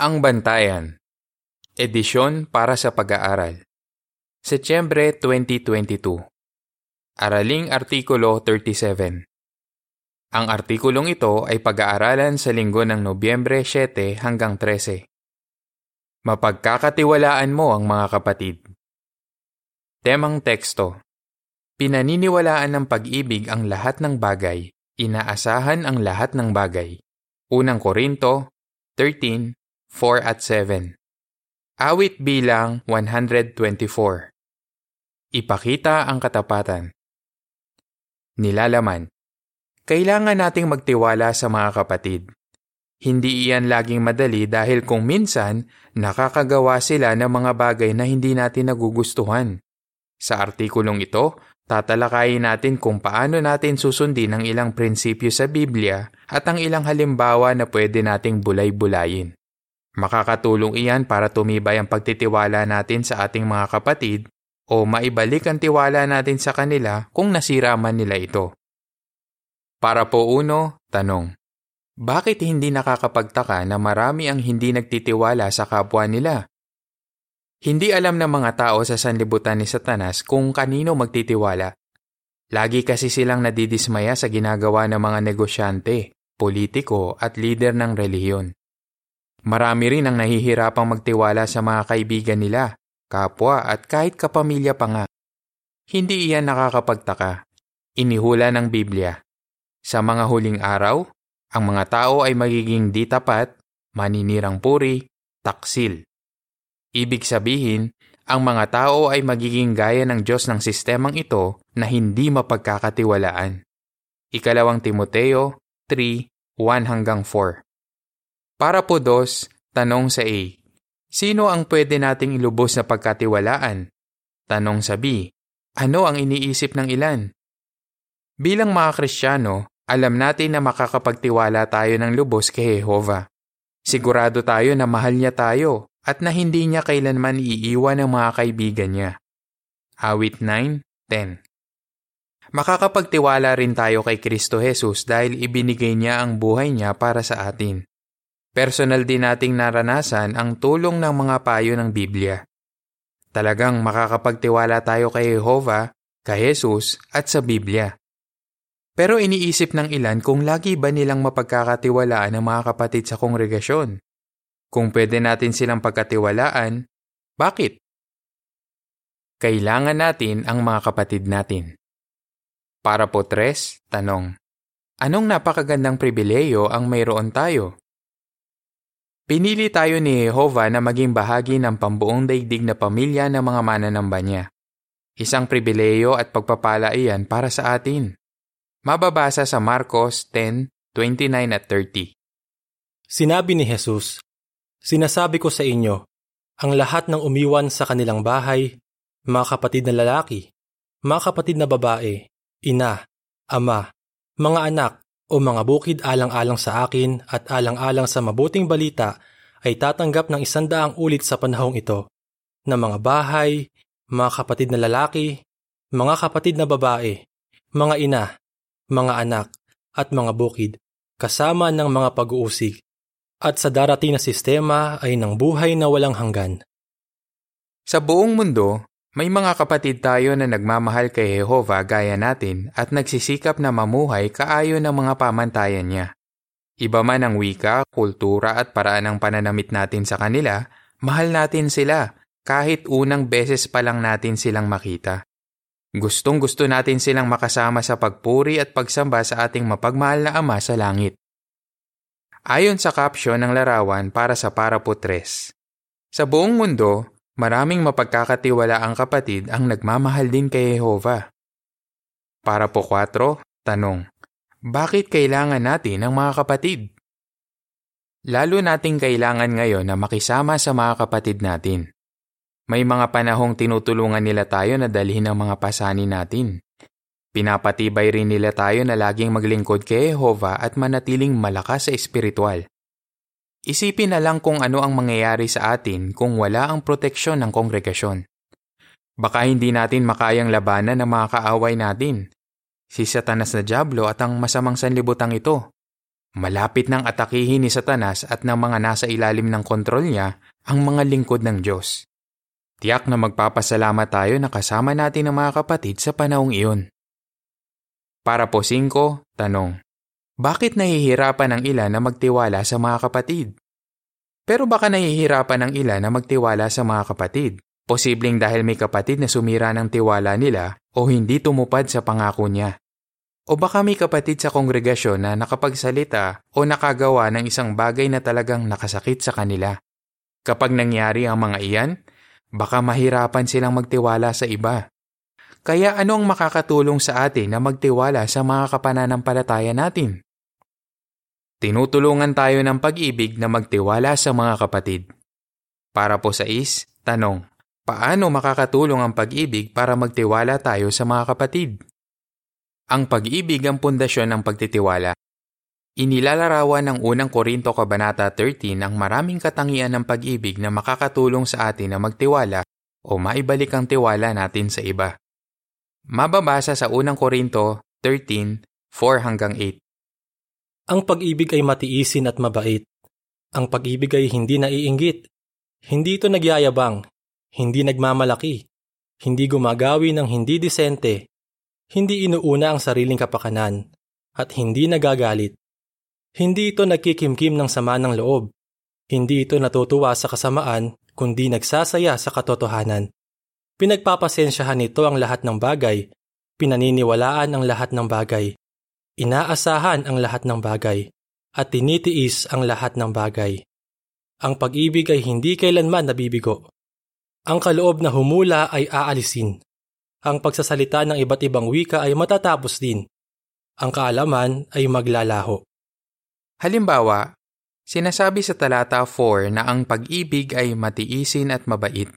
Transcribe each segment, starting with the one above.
Ang Bantayan Edisyon para sa pag-aaral Setyembre 2022 Araling Artikulo 37 Ang artikulong ito ay pag-aaralan sa linggo ng Nobyembre 7 hanggang 13. Mapagkakatiwalaan mo ang mga kapatid. Temang teksto Pinaniniwalaan ng pag-ibig ang lahat ng bagay, inaasahan ang lahat ng bagay. Unang Korinto 13 4 at 7. Awit bilang 124. Ipakita ang katapatan. Nilalaman. Kailangan nating magtiwala sa mga kapatid. Hindi iyan laging madali dahil kung minsan nakakagawa sila ng mga bagay na hindi natin nagugustuhan. Sa artikulong ito, tatalakayin natin kung paano natin susundin ang ilang prinsipyo sa Biblia at ang ilang halimbawa na pwede nating bulay-bulayin. Makakatulong iyan para tumibay ang pagtitiwala natin sa ating mga kapatid o maibalik ang tiwala natin sa kanila kung nasira man nila ito. Para po uno, tanong. Bakit hindi nakakapagtaka na marami ang hindi nagtitiwala sa kapwa nila? Hindi alam ng mga tao sa sanlibutan ni Satanas kung kanino magtitiwala. Lagi kasi silang nadidismaya sa ginagawa ng mga negosyante, politiko at lider ng relihiyon. Marami rin ang nahihirapang magtiwala sa mga kaibigan nila, kapwa at kahit kapamilya pa nga. Hindi iyan nakakapagtaka. Inihula ng Biblia. Sa mga huling araw, ang mga tao ay magiging di tapat, maninirang puri, taksil. Ibig sabihin, ang mga tao ay magiging gaya ng Diyos ng sistemang ito na hindi mapagkakatiwalaan. Ikalawang Timoteo 3, 1 hanggang 4 para po dos, tanong sa A. Sino ang pwede nating ilubos na pagkatiwalaan? Tanong sa B. Ano ang iniisip ng ilan? Bilang mga Kristiyano, alam natin na makakapagtiwala tayo ng lubos kay Jehova. Sigurado tayo na mahal niya tayo at na hindi niya kailanman iiwan ng mga kaibigan niya. Awit 9.10 Makakapagtiwala rin tayo kay Kristo Jesus dahil ibinigay niya ang buhay niya para sa atin. Personal din nating naranasan ang tulong ng mga payo ng Biblia. Talagang makakapagtiwala tayo kay Jehovah, kay Jesus at sa Biblia. Pero iniisip ng ilan kung lagi ba nilang mapagkakatiwalaan ang mga kapatid sa kongregasyon. Kung pwede natin silang pagkatiwalaan, bakit? Kailangan natin ang mga kapatid natin. Para po tres, tanong. Anong napakagandang pribileyo ang mayroon tayo? Pinili tayo ni Jehovah na maging bahagi ng pambuong daigdig na pamilya ng mga mananamba niya. Isang pribileyo at pagpapala iyan para sa atin. Mababasa sa Marcos 10:29 at 30. Sinabi ni Jesus, Sinasabi ko sa inyo, ang lahat ng umiwan sa kanilang bahay, mga kapatid na lalaki, mga kapatid na babae, ina, ama, mga anak, o mga bukid alang-alang sa akin at alang-alang sa mabuting balita ay tatanggap ng isandaang ulit sa panahong ito na mga bahay, mga kapatid na lalaki, mga kapatid na babae, mga ina, mga anak, at mga bukid, kasama ng mga pag-uusig, at sa darating na sistema ay ng buhay na walang hanggan. Sa buong mundo, may mga kapatid tayo na nagmamahal kay Jehova gaya natin at nagsisikap na mamuhay kaayon ng mga pamantayan niya. Iba man ang wika, kultura at paraan ng pananamit natin sa kanila, mahal natin sila kahit unang beses pa lang natin silang makita. Gustong gusto natin silang makasama sa pagpuri at pagsamba sa ating mapagmahal na Ama sa langit. Ayon sa caption ng larawan para sa Paraputres, sa buong mundo, Maraming mapagkakatiwala ang kapatid ang nagmamahal din kay Jehova. Para po 4, tanong. Bakit kailangan natin ang mga kapatid? Lalo nating kailangan ngayon na makisama sa mga kapatid natin. May mga panahong tinutulungan nila tayo na dalhin ang mga pasani natin. Pinapatibay rin nila tayo na laging maglingkod kay Jehova at manatiling malakas sa espiritual. Isipin na lang kung ano ang mangyayari sa atin kung wala ang proteksyon ng kongregasyon. Baka hindi natin makayang labanan ng mga kaaway natin, si Satanas na Diablo at ang masamang sanlibutan ito. Malapit nang atakihin ni Satanas at ng mga nasa ilalim ng kontrol niya ang mga lingkod ng Diyos. Tiyak na magpapasalamat tayo na kasama natin ang mga kapatid sa panahong iyon. Para po 5, tanong. Bakit nahihirapan ang ilan na magtiwala sa mga kapatid? Pero baka nahihirapan ang ilan na magtiwala sa mga kapatid. Posibleng dahil may kapatid na sumira ng tiwala nila o hindi tumupad sa pangako niya. O baka may kapatid sa kongregasyon na nakapagsalita o nakagawa ng isang bagay na talagang nakasakit sa kanila. Kapag nangyari ang mga iyan, baka mahirapan silang magtiwala sa iba. Kaya ano ang makakatulong sa atin na magtiwala sa mga kapananampalataya natin? Tinutulungan tayo ng pag-ibig na magtiwala sa mga kapatid. Para po sa is, tanong, paano makakatulong ang pag-ibig para magtiwala tayo sa mga kapatid? Ang pag-ibig ang pundasyon ng pagtitiwala. Inilalarawan ng unang Korinto Kabanata 13 ang maraming katangian ng pag-ibig na makakatulong sa atin na magtiwala o maibalik ang tiwala natin sa iba. Mababasa sa unang Korinto 13, 4 hanggang 8. Ang pag-ibig ay matiisin at mabait. Ang pag-ibig ay hindi naiinggit. Hindi ito nagyayabang. Hindi nagmamalaki. Hindi gumagawi ng hindi disente hindi inuuna ang sariling kapakanan at hindi nagagalit. Hindi ito nagkikimkim ng sama ng loob. Hindi ito natutuwa sa kasamaan kundi nagsasaya sa katotohanan. Pinagpapasensyahan nito ang lahat ng bagay, pinaniniwalaan ang lahat ng bagay, inaasahan ang lahat ng bagay, at tinitiis ang lahat ng bagay. Ang pag-ibig ay hindi kailanman nabibigo. Ang kaloob na humula ay aalisin ang pagsasalita ng iba't ibang wika ay matatapos din. Ang kaalaman ay maglalaho. Halimbawa, sinasabi sa talata 4 na ang pag-ibig ay matiisin at mabait.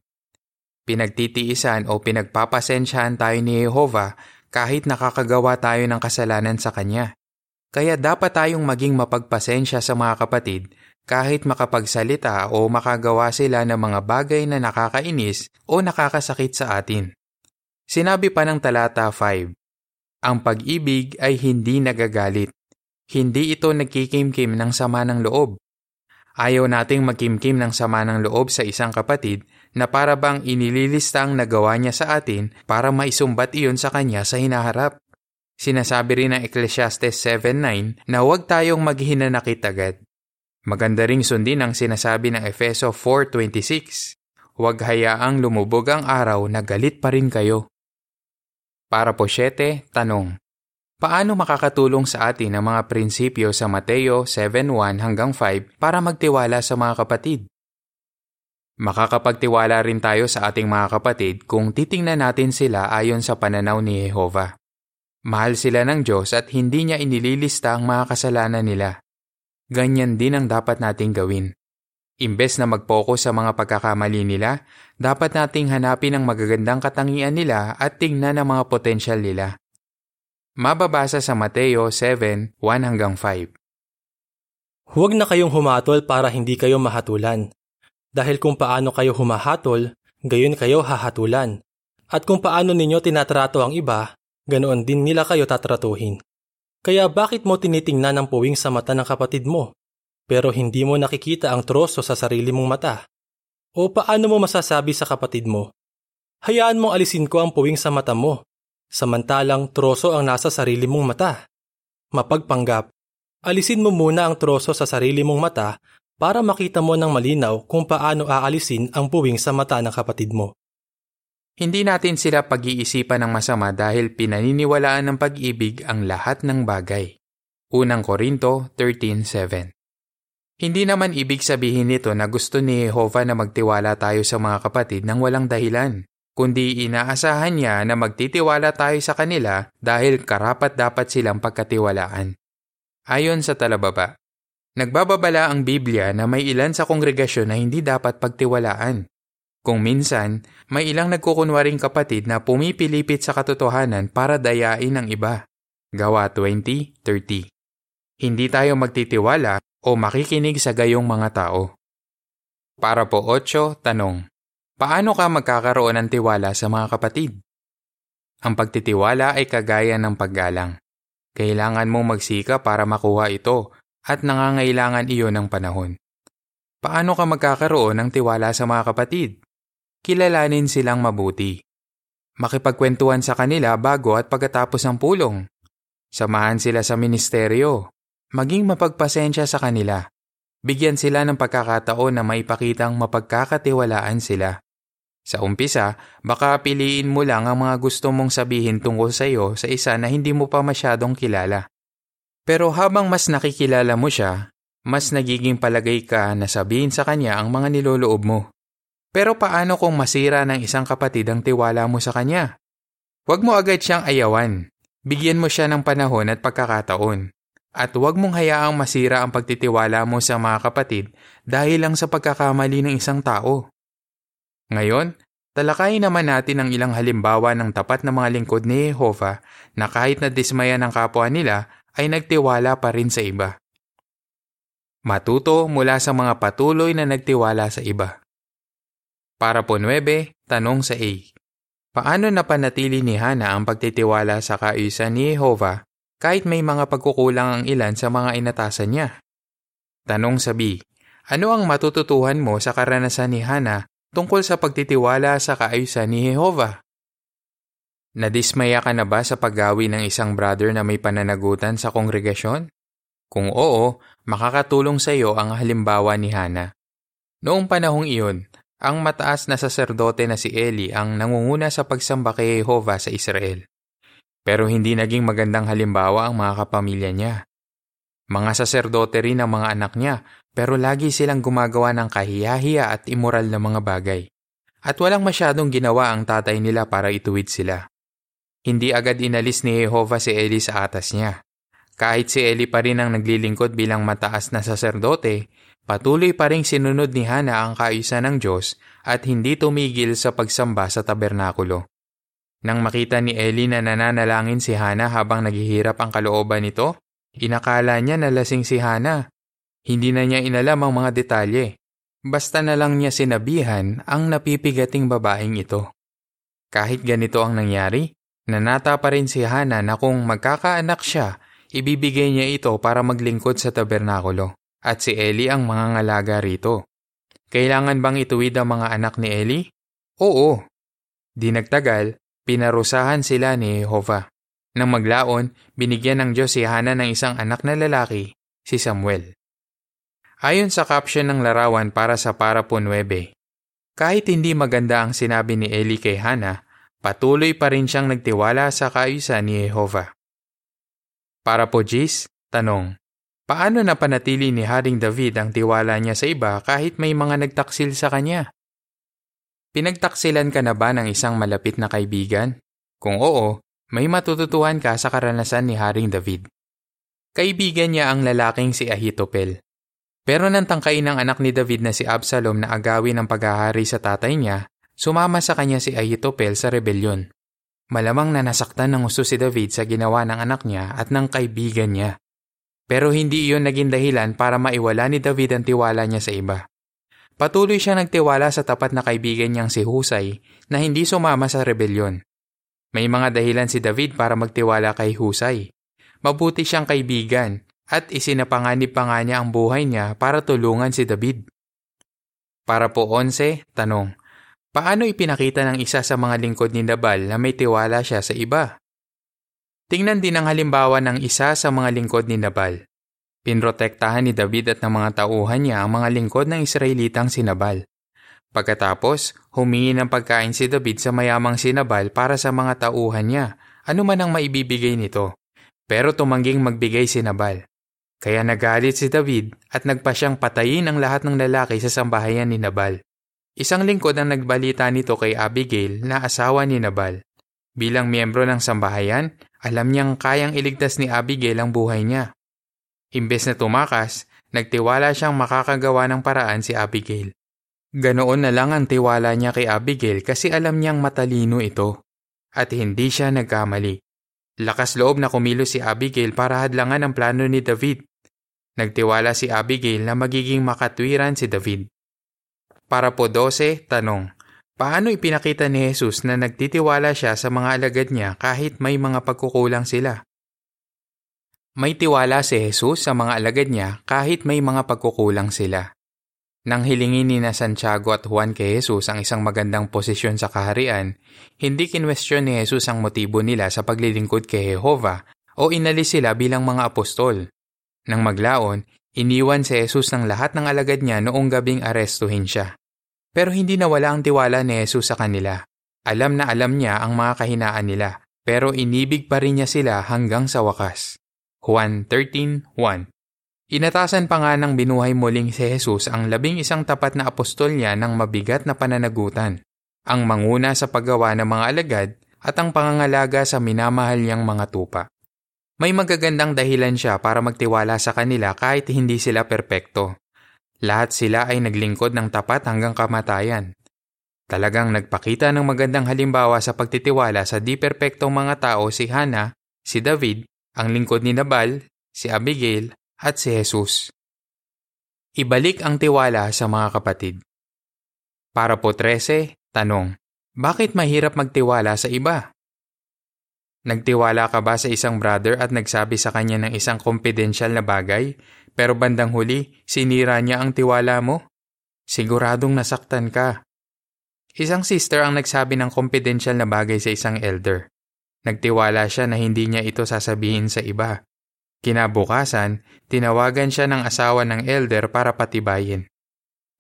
Pinagtitiisan o pinagpapasensyahan tayo ni Jehova kahit nakakagawa tayo ng kasalanan sa Kanya. Kaya dapat tayong maging mapagpasensya sa mga kapatid kahit makapagsalita o makagawa sila ng mga bagay na nakakainis o nakakasakit sa atin. Sinabi pa ng talata 5, Ang pag-ibig ay hindi nagagalit. Hindi ito nagkikimkim ng sama ng loob. Ayaw nating magkimkim ng sama ng loob sa isang kapatid na para bang inililista ang nagawa niya sa atin para maisumbat iyon sa kanya sa hinaharap. Sinasabi rin ng Ecclesiastes 7.9 na huwag tayong maghinanakit agad. Maganda ring sundin ang sinasabi ng Efeso 4.26. Huwag hayaang lumubog ang araw na galit pa rin kayo. Para po 7, tanong. Paano makakatulong sa atin ang mga prinsipyo sa Mateo 7.1 hanggang 5 para magtiwala sa mga kapatid? Makakapagtiwala rin tayo sa ating mga kapatid kung titingnan natin sila ayon sa pananaw ni Jehova. Mahal sila ng Diyos at hindi niya inililista ang mga kasalanan nila. Ganyan din ang dapat nating gawin. Imbes na mag-focus sa mga pagkakamali nila, dapat nating hanapin ang magagandang katangian nila at tingnan ang mga potensyal nila. Mababasa sa Mateo 7, 1 hanggang 5. Huwag na kayong humatol para hindi kayo mahatulan. Dahil kung paano kayo humahatol, gayon kayo hahatulan. At kung paano ninyo tinatrato ang iba, ganoon din nila kayo tatratuhin. Kaya bakit mo tinitingnan ang puwing sa mata ng kapatid mo? pero hindi mo nakikita ang troso sa sarili mong mata? O paano mo masasabi sa kapatid mo, hayaan mong alisin ko ang puwing sa mata mo, samantalang troso ang nasa sarili mong mata? Mapagpanggap, alisin mo muna ang troso sa sarili mong mata para makita mo ng malinaw kung paano aalisin ang puwing sa mata ng kapatid mo. Hindi natin sila pag-iisipan ng masama dahil pinaniniwalaan ng pag-ibig ang lahat ng bagay. Unang Korinto 13.7 hindi naman ibig sabihin nito na gusto ni Jehovah na magtiwala tayo sa mga kapatid nang walang dahilan, kundi inaasahan niya na magtitiwala tayo sa kanila dahil karapat dapat silang pagkatiwalaan. Ayon sa talababa, nagbababala ang Biblia na may ilan sa kongregasyon na hindi dapat pagtiwalaan. Kung minsan, may ilang nagkukunwaring kapatid na pumipilipit sa katotohanan para dayain ang iba. Gawa 20.30 Hindi tayo magtitiwala o makikinig sa gayong mga tao. Para po 8, tanong. Paano ka magkakaroon ng tiwala sa mga kapatid? Ang pagtitiwala ay kagaya ng paggalang. Kailangan mong magsika para makuha ito, at nangangailangan iyon ng panahon. Paano ka magkakaroon ng tiwala sa mga kapatid? Kilalanin silang mabuti. Makipagkwentuhan sa kanila bago at pagkatapos ng pulong. Samahan sila sa ministeryo. Maging mapagpasensya sa kanila. Bigyan sila ng pagkakataon na maipakitang mapagkakatiwalaan sila. Sa umpisa, baka piliin mo lang ang mga gusto mong sabihin tungkol sa iyo sa isa na hindi mo pa masyadong kilala. Pero habang mas nakikilala mo siya, mas nagiging palagay ka na sabihin sa kanya ang mga niloloob mo. Pero paano kung masira ng isang kapatid ang tiwala mo sa kanya? Huwag mo agad siyang ayawan. Bigyan mo siya ng panahon at pagkakataon. At huwag mong hayaang masira ang pagtitiwala mo sa mga kapatid dahil lang sa pagkakamali ng isang tao. Ngayon, talakayin naman natin ang ilang halimbawa ng tapat na mga lingkod ni Jehovah na kahit na dismaya ng kapwa nila ay nagtiwala pa rin sa iba. Matuto mula sa mga patuloy na nagtiwala sa iba. Para po 9, tanong sa A. Paano napanatili ni Hana ang pagtitiwala sa kaayusan ni Jehovah kahit may mga pagkukulang ang ilan sa mga inatasan niya? Tanong sa B. Ano ang matututuhan mo sa karanasan ni Hana tungkol sa pagtitiwala sa kaayusan ni Jehovah? Nadismaya ka na ba sa paggawi ng isang brother na may pananagutan sa kongregasyon? Kung oo, makakatulong sa iyo ang halimbawa ni Hana. Noong panahong iyon, ang mataas na saserdote na si Eli ang nangunguna sa pagsamba kay Jehovah sa Israel. Pero hindi naging magandang halimbawa ang mga kapamilya niya. Mga saserdote rin ang mga anak niya, pero lagi silang gumagawa ng kahiyahiya at immoral na mga bagay. At walang masyadong ginawa ang tatay nila para ituwid sila. Hindi agad inalis ni Jehovah si Eli sa atas niya. Kahit si Eli pa rin ang naglilingkod bilang mataas na saserdote, patuloy pa rin sinunod ni Hana ang kaayusan ng Diyos at hindi tumigil sa pagsamba sa tabernakulo. Nang makita ni Eli na nananalangin si Hana habang naghihirap ang kalooban nito, inakala niya na lasing si Hana. Hindi na niya inalam ang mga detalye. Basta na lang niya sinabihan ang napipigating babaeng ito. Kahit ganito ang nangyari, nanata pa rin si Hana na kung magkakaanak siya Ibibigay niya ito para maglingkod sa tabernakulo at si Eli ang mga ngalaga rito. Kailangan bang ituwid ang mga anak ni Eli? Oo. Di nagtagal, pinarusahan sila ni Jehovah. Nang maglaon, binigyan ng Diyos si Hana ng isang anak na lalaki, si Samuel. Ayon sa caption ng larawan para sa Parapo 9, kahit hindi maganda ang sinabi ni Eli kay Hana, patuloy pa rin siyang nagtiwala sa kaayusan ni Jehovah. Para po Jis, tanong, paano napanatili ni Haring David ang tiwala niya sa iba kahit may mga nagtaksil sa kanya? Pinagtaksilan ka na ba ng isang malapit na kaibigan? Kung oo, may matututuhan ka sa karanasan ni Haring David. Kaibigan niya ang lalaking si Ahitopel. Pero nang tangkain ng anak ni David na si Absalom na agawin ang paghahari sa tatay niya, sumama sa kanya si Ahitopel sa rebelyon. Malamang na nasaktan ng gusto si David sa ginawa ng anak niya at ng kaibigan niya. Pero hindi iyon naging dahilan para maiwala ni David ang tiwala niya sa iba. Patuloy siya nagtiwala sa tapat na kaibigan niyang si Husay na hindi sumama sa rebelyon. May mga dahilan si David para magtiwala kay Husay. Mabuti siyang kaibigan at isinapanganib pa nga niya ang buhay niya para tulungan si David. Para po 11, tanong, Paano ipinakita ng isa sa mga lingkod ni Nabal na may tiwala siya sa iba? Tingnan din ang halimbawa ng isa sa mga lingkod ni Nabal. Pinrotektahan ni David at ng mga tauhan niya ang mga lingkod ng Israelitang sinabal. Pagkatapos, humingi ng pagkain si David sa mayamang sinabal para sa mga tauhan niya, ano man ang maibibigay nito. Pero tumangging magbigay si Nabal. Kaya nagalit si David at nagpa siyang patayin ang lahat ng lalaki sa sambahayan ni Nabal. Isang lingkod ang nagbalita nito kay Abigail na asawa ni Nabal. Bilang miyembro ng sambahayan, alam niyang kayang iligtas ni Abigail ang buhay niya. Imbes na tumakas, nagtiwala siyang makakagawa ng paraan si Abigail. Ganoon na lang ang tiwala niya kay Abigail kasi alam niyang matalino ito. At hindi siya nagkamali. Lakas loob na kumilos si Abigail para hadlangan ang plano ni David. Nagtiwala si Abigail na magiging makatwiran si David. Para po 12, tanong. Paano ipinakita ni Jesus na nagtitiwala siya sa mga alagad niya kahit may mga pagkukulang sila? May tiwala si Jesus sa mga alagad niya kahit may mga pagkukulang sila. Nang hilingin ni na Santiago at Juan kay Jesus ang isang magandang posisyon sa kaharian, hindi kinwestiyon ni Jesus ang motibo nila sa paglilingkod kay Jehova o inalis sila bilang mga apostol. Nang maglaon, iniwan si Jesus ng lahat ng alagad niya noong gabing arestuhin siya. Pero hindi nawala ang tiwala ni Jesus sa kanila. Alam na alam niya ang mga kahinaan nila, pero inibig pa rin niya sila hanggang sa wakas. Juan 13.1 Inatasan pa nga ng binuhay muling si Jesus ang labing isang tapat na apostol niya ng mabigat na pananagutan, ang manguna sa paggawa ng mga alagad at ang pangangalaga sa minamahal niyang mga tupa. May magagandang dahilan siya para magtiwala sa kanila kahit hindi sila perpekto. Lahat sila ay naglingkod ng tapat hanggang kamatayan. Talagang nagpakita ng magandang halimbawa sa pagtitiwala sa di perpektong mga tao si Hana, si David, ang lingkod ni Nabal, si Abigail, at si Jesus. Ibalik ang tiwala sa mga kapatid. Para po 13, tanong, bakit mahirap magtiwala sa iba? Nagtiwala ka ba sa isang brother at nagsabi sa kanya ng isang confidential na bagay, pero bandang huli, sinira niya ang tiwala mo? Siguradong nasaktan ka. Isang sister ang nagsabi ng confidential na bagay sa isang elder. Nagtiwala siya na hindi niya ito sasabihin sa iba. Kinabukasan, tinawagan siya ng asawa ng elder para patibayin.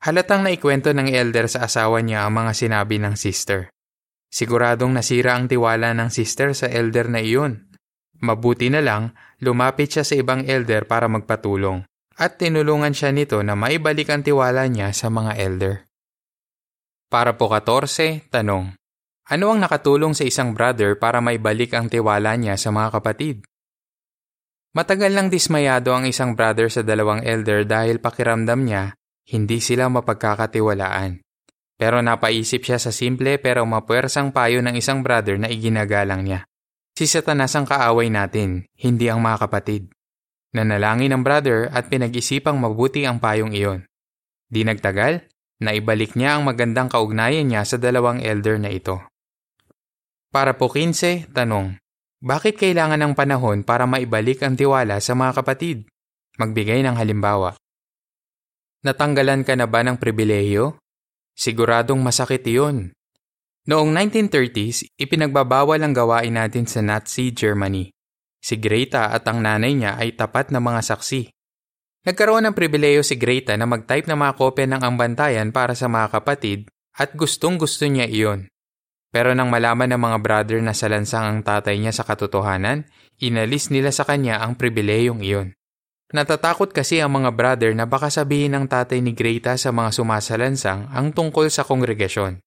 Halatang naikwento ng elder sa asawa niya ang mga sinabi ng sister. Siguradong nasira ang tiwala ng sister sa elder na iyon. Mabuti na lang, lumapit siya sa ibang elder para magpatulong at tinulungan siya nito na maibalik ang tiwala niya sa mga elder. Para po 14, tanong. Ano ang nakatulong sa isang brother para maibalik ang tiwala niya sa mga kapatid? Matagal nang dismayado ang isang brother sa dalawang elder dahil pakiramdam niya hindi sila mapagkakatiwalaan. Pero napaisip siya sa simple pero mapuwersang payo ng isang brother na iginagalang niya. Si Satanas ang kaaway natin, hindi ang mga kapatid. Nanalangin ang brother at pinag-isipang mabuti ang payong iyon. Di nagtagal, naibalik niya ang magandang kaugnayan niya sa dalawang elder na ito. Para po 15, tanong. Bakit kailangan ng panahon para maibalik ang tiwala sa mga kapatid? Magbigay ng halimbawa. Natanggalan ka na ba ng pribilehiyo? Siguradong masakit iyon. Noong 1930s, ipinagbabawal ang gawain natin sa Nazi Germany. Si Greta at ang nanay niya ay tapat na mga saksi. Nagkaroon ng pribileyo si Greta na mag-type ng mga kopya ng ambantayan para sa mga kapatid at gustong gusto niya iyon. Pero nang malaman ng mga brother na salansang ang tatay niya sa katotohanan, inalis nila sa kanya ang pribilehiyong iyon. Natatakot kasi ang mga brother na baka sabihin ng tatay ni Greta sa mga sumasalansang ang tungkol sa kongregasyon.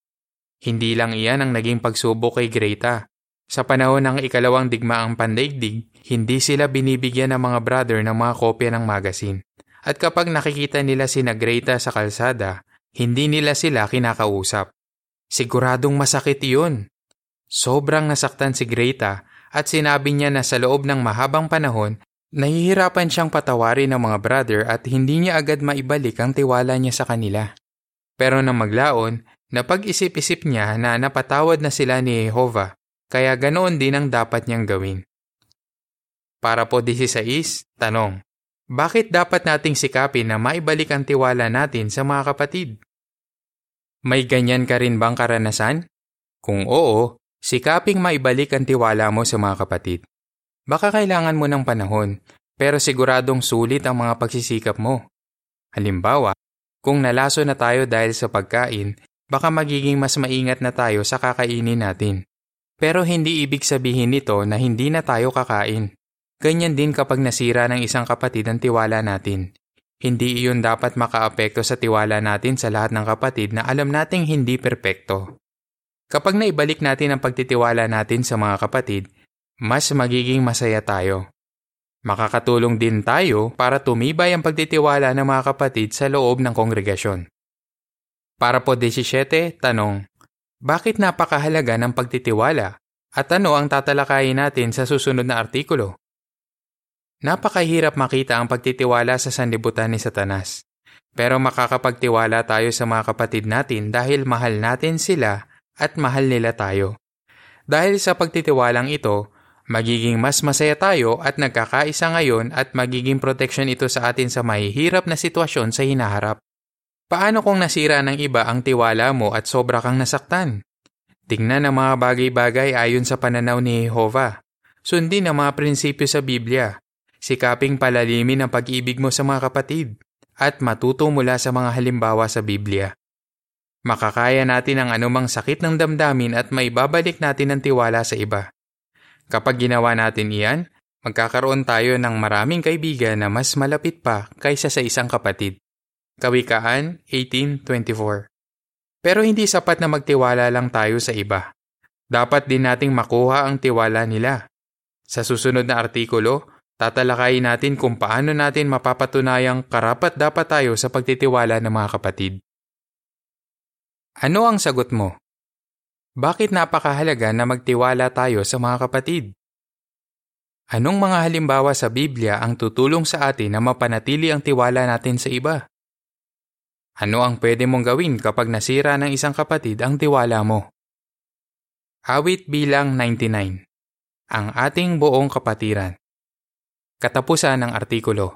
Hindi lang iyan ang naging pagsubok kay Greta. Sa panahon ng ikalawang digmaang pandaigdig, hindi sila binibigyan ng mga brother ng mga kopya ng magazine. At kapag nakikita nila si Greta sa kalsada, hindi nila sila kinakausap. Siguradong masakit iyon. Sobrang nasaktan si Greta at sinabi niya na sa loob ng mahabang panahon, nahihirapan siyang patawarin ng mga brother at hindi niya agad maibalik ang tiwala niya sa kanila. Pero nang maglaon, napag-isip-isip niya na napatawad na sila ni Jehovah, kaya ganoon din ang dapat niyang gawin. Para po 16, tanong. Bakit dapat nating sikapin na maibalik ang tiwala natin sa mga kapatid? May ganyan ka rin bang karanasan? Kung oo, sikaping maibalik ang tiwala mo sa mga kapatid. Baka kailangan mo ng panahon, pero siguradong sulit ang mga pagsisikap mo. Halimbawa, kung nalaso na tayo dahil sa pagkain, baka magiging mas maingat na tayo sa kakainin natin. Pero hindi ibig sabihin nito na hindi na tayo kakain. Ganyan din kapag nasira ng isang kapatid ang tiwala natin. Hindi iyon dapat makaapekto sa tiwala natin sa lahat ng kapatid na alam nating hindi perpekto. Kapag naibalik natin ang pagtitiwala natin sa mga kapatid, mas magiging masaya tayo. Makakatulong din tayo para tumibay ang pagtitiwala ng mga kapatid sa loob ng kongregasyon. Para po 17, tanong, bakit napakahalaga ng pagtitiwala at ano ang tatalakayin natin sa susunod na artikulo? Napakahirap makita ang pagtitiwala sa sanlibutan ni Satanas. Pero makakapagtiwala tayo sa mga kapatid natin dahil mahal natin sila at mahal nila tayo. Dahil sa pagtitiwalang ito, Magiging mas masaya tayo at nagkakaisa ngayon at magiging protection ito sa atin sa mahihirap na sitwasyon sa hinaharap. Paano kung nasira ng iba ang tiwala mo at sobra kang nasaktan? Tingnan ang mga bagay-bagay ayon sa pananaw ni Jehovah. Sundin ang mga prinsipyo sa Biblia. Sikaping palalimin ang pag-ibig mo sa mga kapatid at matuto mula sa mga halimbawa sa Biblia. Makakaya natin ang anumang sakit ng damdamin at maibabalik natin ang tiwala sa iba. Kapag ginawa natin iyan, magkakaroon tayo ng maraming kaibigan na mas malapit pa kaysa sa isang kapatid. Kawikaan 18.24 Pero hindi sapat na magtiwala lang tayo sa iba. Dapat din nating makuha ang tiwala nila. Sa susunod na artikulo, tatalakayin natin kung paano natin mapapatunayang karapat dapat tayo sa pagtitiwala ng mga kapatid. Ano ang sagot mo? Bakit napakahalaga na magtiwala tayo sa mga kapatid? Anong mga halimbawa sa Biblia ang tutulong sa atin na mapanatili ang tiwala natin sa iba? Ano ang pwede mong gawin kapag nasira ng isang kapatid ang tiwala mo? Awit bilang 99 Ang ating buong kapatiran. Katapusan ng artikulo